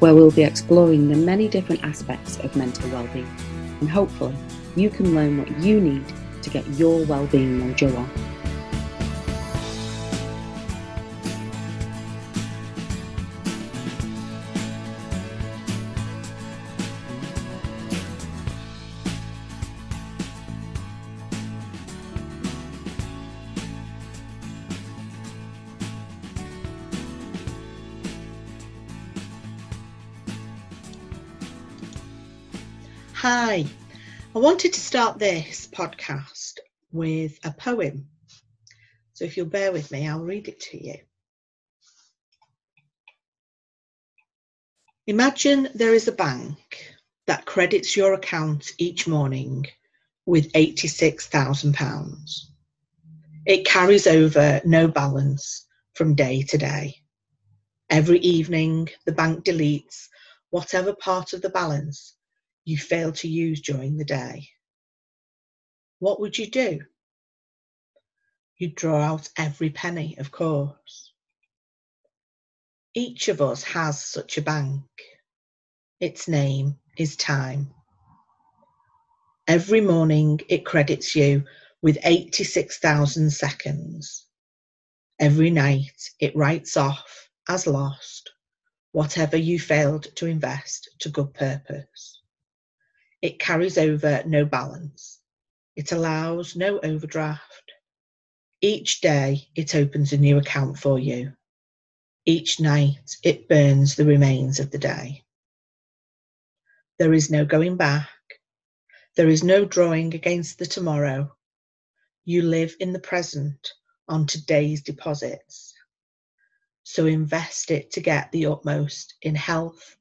where we'll be exploring the many different aspects of mental well-being and hopefully you can learn what you need to get your well-being mojo on. Hi, I wanted to start this podcast with a poem. So if you'll bear with me, I'll read it to you. Imagine there is a bank that credits your account each morning with £86,000. It carries over no balance from day to day. Every evening, the bank deletes whatever part of the balance you fail to use during the day, what would you do? You'd draw out every penny, of course. Each of us has such a bank. Its name is time. Every morning it credits you with 86,000 seconds. Every night it writes off as lost whatever you failed to invest to good purpose. It carries over no balance. It allows no overdraft. Each day it opens a new account for you. Each night it burns the remains of the day. There is no going back. There is no drawing against the tomorrow. You live in the present on today's deposits. So invest it to get the utmost in health,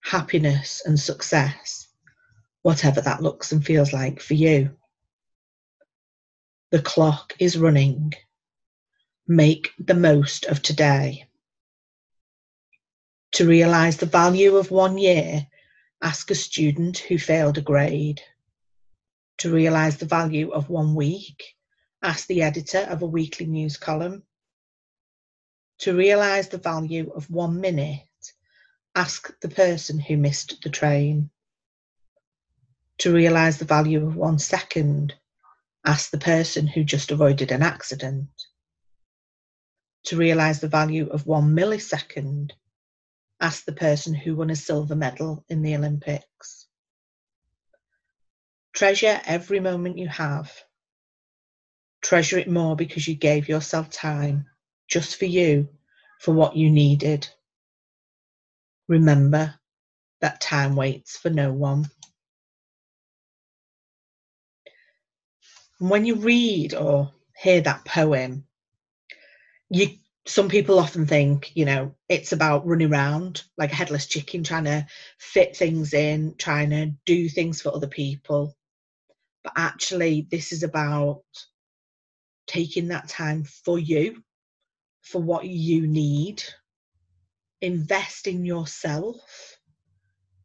happiness, and success whatever that looks and feels like for you. The clock is running. Make the most of today. To realise the value of one year, ask a student who failed a grade. To realise the value of one week, ask the editor of a weekly news column. To realise the value of one minute, ask the person who missed the train. To realise the value of one second, ask the person who just avoided an accident. To realise the value of one millisecond, ask the person who won a silver medal in the Olympics. Treasure every moment you have. Treasure it more because you gave yourself time just for you, for what you needed. Remember that time waits for no one. When you read or hear that poem, you some people often think, you know, it's about running around like a headless chicken, trying to fit things in, trying to do things for other people. But actually, this is about taking that time for you, for what you need, invest in yourself.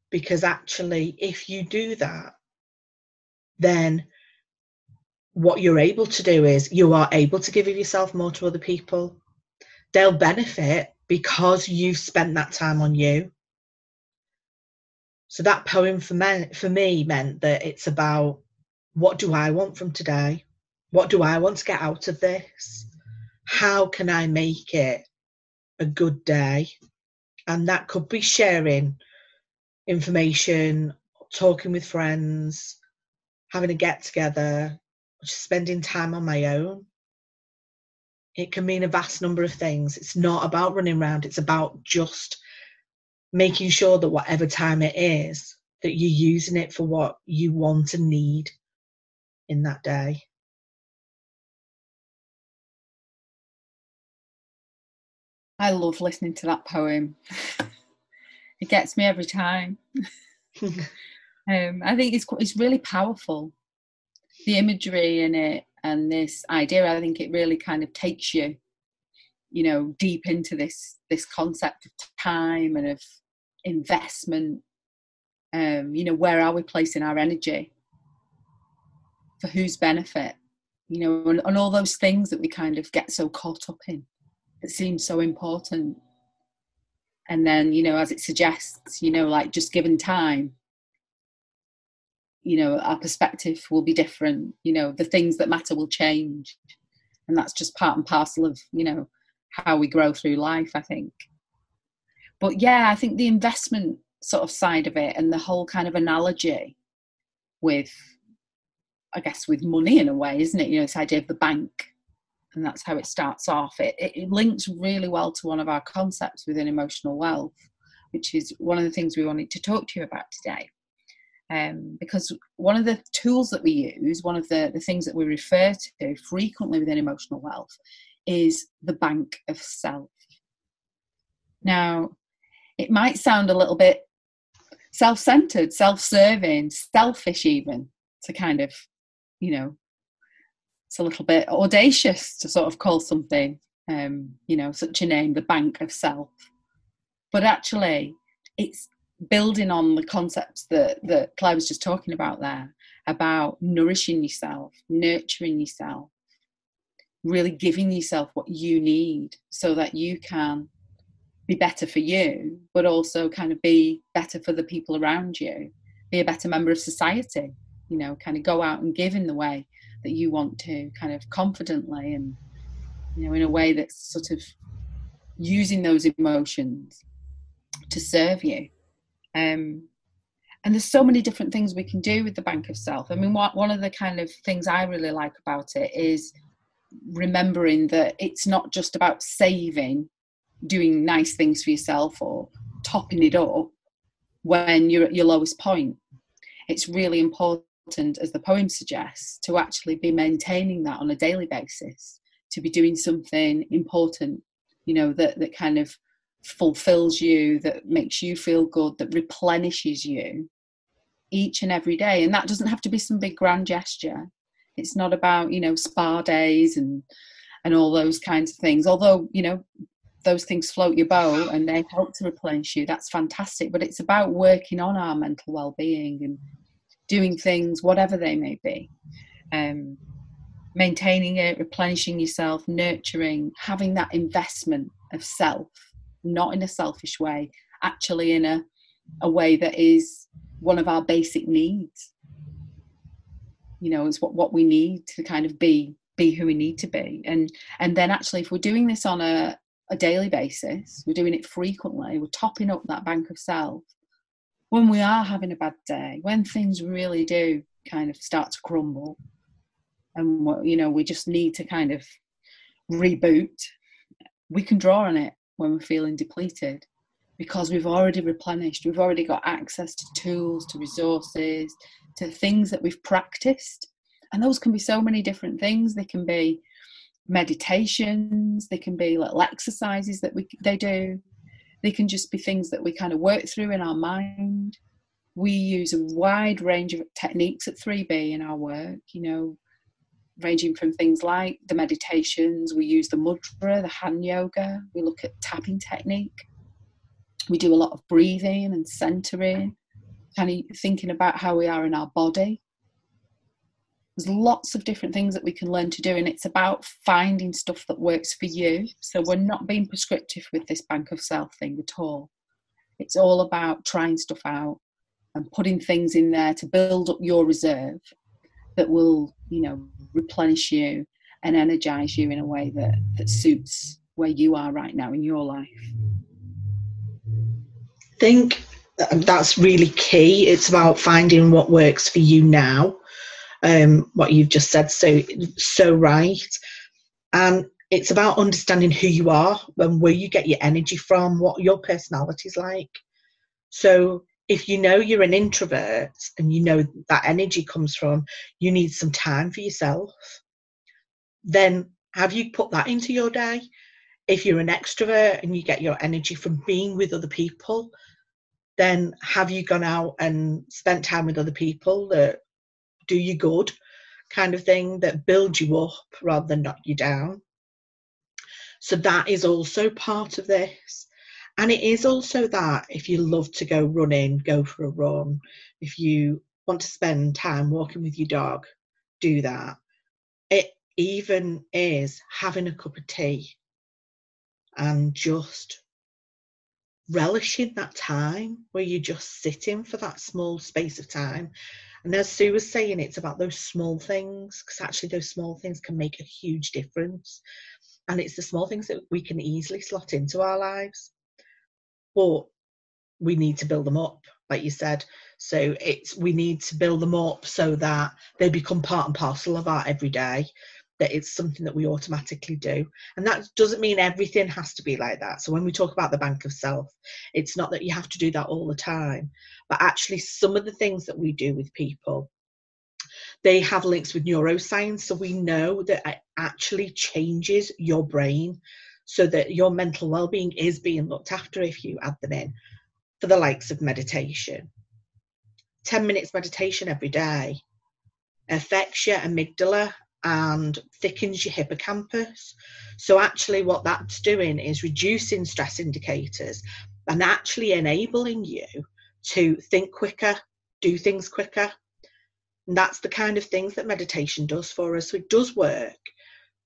Because actually, if you do that, then what you're able to do is you are able to give of yourself more to other people. They'll benefit because you've spent that time on you. So that poem for me, for me meant that it's about what do I want from today? What do I want to get out of this? How can I make it a good day? And that could be sharing information, talking with friends, having a get together, spending time on my own. It can mean a vast number of things. It's not about running around, it's about just making sure that whatever time it is, that you're using it for what you want and need in that day. I love listening to that poem. it gets me every time. Um, I think it's it's really powerful. The imagery in it and this idea, I think it really kind of takes you, you know, deep into this this concept of time and of investment. Um, you know, where are we placing our energy? For whose benefit? You know, and, and all those things that we kind of get so caught up in that seem so important. And then, you know, as it suggests, you know, like just given time, you know our perspective will be different. You know the things that matter will change. And that's just part and parcel of you know how we grow through life i think. But yeah i think the investment sort of side of it and the whole kind of analogy with i guess with money in a way isn't it? You know this idea of the bank and that's how it starts off. It, it, links really well to one of our concepts within emotional wealth which is one of the things we wanted to talk to you about today um, because one of the tools that we use, one of the, the things that we refer to frequently within emotional wealth, is the bank of self. Now, it might sound a little bit self centered, self serving, selfish, even to kind of, you know, it's a little bit audacious to sort of call something, um, you know, such a name, the bank of self. But actually, it's building on the concepts that that Claire was just talking about there about nourishing yourself, nurturing yourself, really giving yourself what you need so that you can be better for you, but also kind of be better for the people around you, be a better member of society, you know, kind of go out and give in the way that you want to, kind of confidently and, you know, in a way that's sort of using those emotions to serve you. Um, and there's so many different things we can do with the bank of self. I mean, what, one of the kind of things I really like about it is remembering that it's not just about saving, doing nice things for yourself or topping it up when you're at your lowest point. It's really important, as the poem suggests, to actually be maintaining that on a daily basis, to be doing something important, you know, that, that kind of fulfills you, that makes you feel good, that replenishes you each and every day. And that doesn't have to be some big grand gesture. It's not about, you know, spa days and and all those kinds of things. Although, you know, those things float your boat and they help to replenish you. That's fantastic. But it's about working on our mental well being and doing things, whatever they may be. Um, maintaining it, replenishing yourself, nurturing, having that investment of self not in a selfish way, actually in a, a way that is one of our basic needs. You know, it's what, what we need to kind of be be who we need to be. And and then actually if we're doing this on a, a daily basis, we're doing it frequently, we're topping up that bank of self. When we are having a bad day, when things really do kind of start to crumble, and what you know we just need to kind of reboot, we can draw on it when we're feeling depleted because we've already replenished, we've already got access to tools, to resources, to things that we've practiced. And those can be so many different things. They can be meditations, they can be little exercises that we they do. They can just be things that we kind of work through in our mind. We use a wide range of techniques at 3B in our work, you know, ranging from things like the meditations, we use the mudra, the hand yoga, we look at tapping technique, we do a lot of breathing and centering, kind of thinking about how we are in our body. There's lots of different things that we can learn to do, and it's about finding stuff that works for you. So we're not being prescriptive with this bank of self thing at all. It's all about trying stuff out and putting things in there to build up your reserve that will, you know, replenish you and energize you in a way that, that suits where you are right now in your life. I think that's really key. It's about finding what works for you now. Um, what you've just said so so right, and it's about understanding who you are and where you get your energy from, what your personality's like. So if you know you're an introvert and you know that energy comes from you need some time for yourself then have you put that into your day? If you're an extrovert and you get your energy from being with other people then have you gone out and spent time with other people that do you good kind of thing that build you up rather than knock you down? So that is also part of this and it is also that if you love to go running go for a run if you want to spend time walking with your dog do that it even is having a cup of tea and just relishing that time where you're just sitting for that small space of time. And as Sue was saying, it's about those small things because actually those small things can make a huge difference. And it's the small things that we can easily slot into our lives. But we need to build them up, like you said. So it's we need to build them up so that they become part and parcel of our everyday that it's something that we automatically do. And that doesn't mean everything has to be like that. So when we talk about the bank of self, it's not that you have to do that all the time, but actually some of the things that we do with people they have links with neuroscience so we know that it actually changes your brain so that your mental well-being is being looked after if you add them in for the likes of meditation 10 minutes meditation every day affects your amygdala and thickens your hippocampus. So, actually, what that's doing is reducing stress indicators and actually enabling you to think quicker, do things quicker. And that's the kind of things that meditation does for us. So, it does work.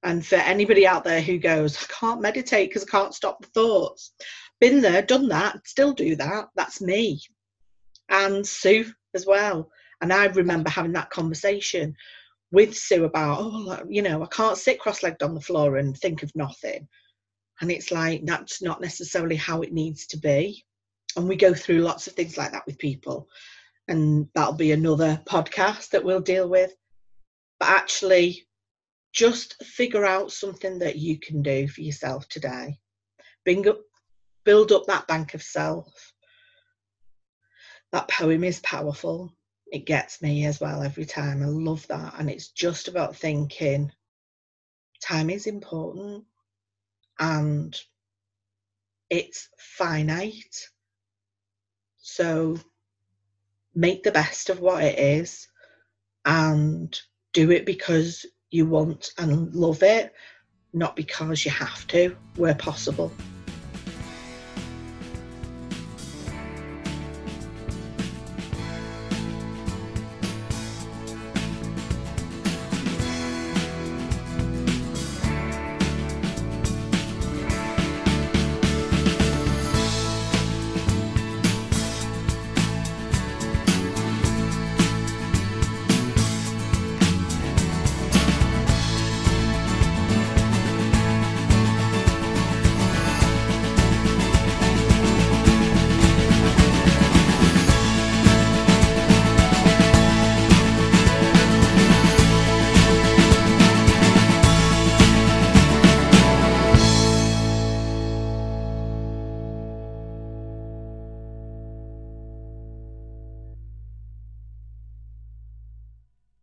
And for anybody out there who goes, I can't meditate because I can't stop the thoughts, been there, done that, still do that. That's me. And Sue as well. And I remember having that conversation with Sue about, oh, you know, I can't sit cross legged on the floor and think of nothing. And it's like, that's not necessarily how it needs to be. And we go through lots of things like that with people. And that'll be another podcast that we'll deal with. But actually, just figure out something that you can do for yourself today. Up, build up that bank of self. That poem is powerful it gets me as well every time. I love that. And it's just about thinking time is important and it's finite. So make the best of what it is and do it because you want and love it, not because you have to, where possible.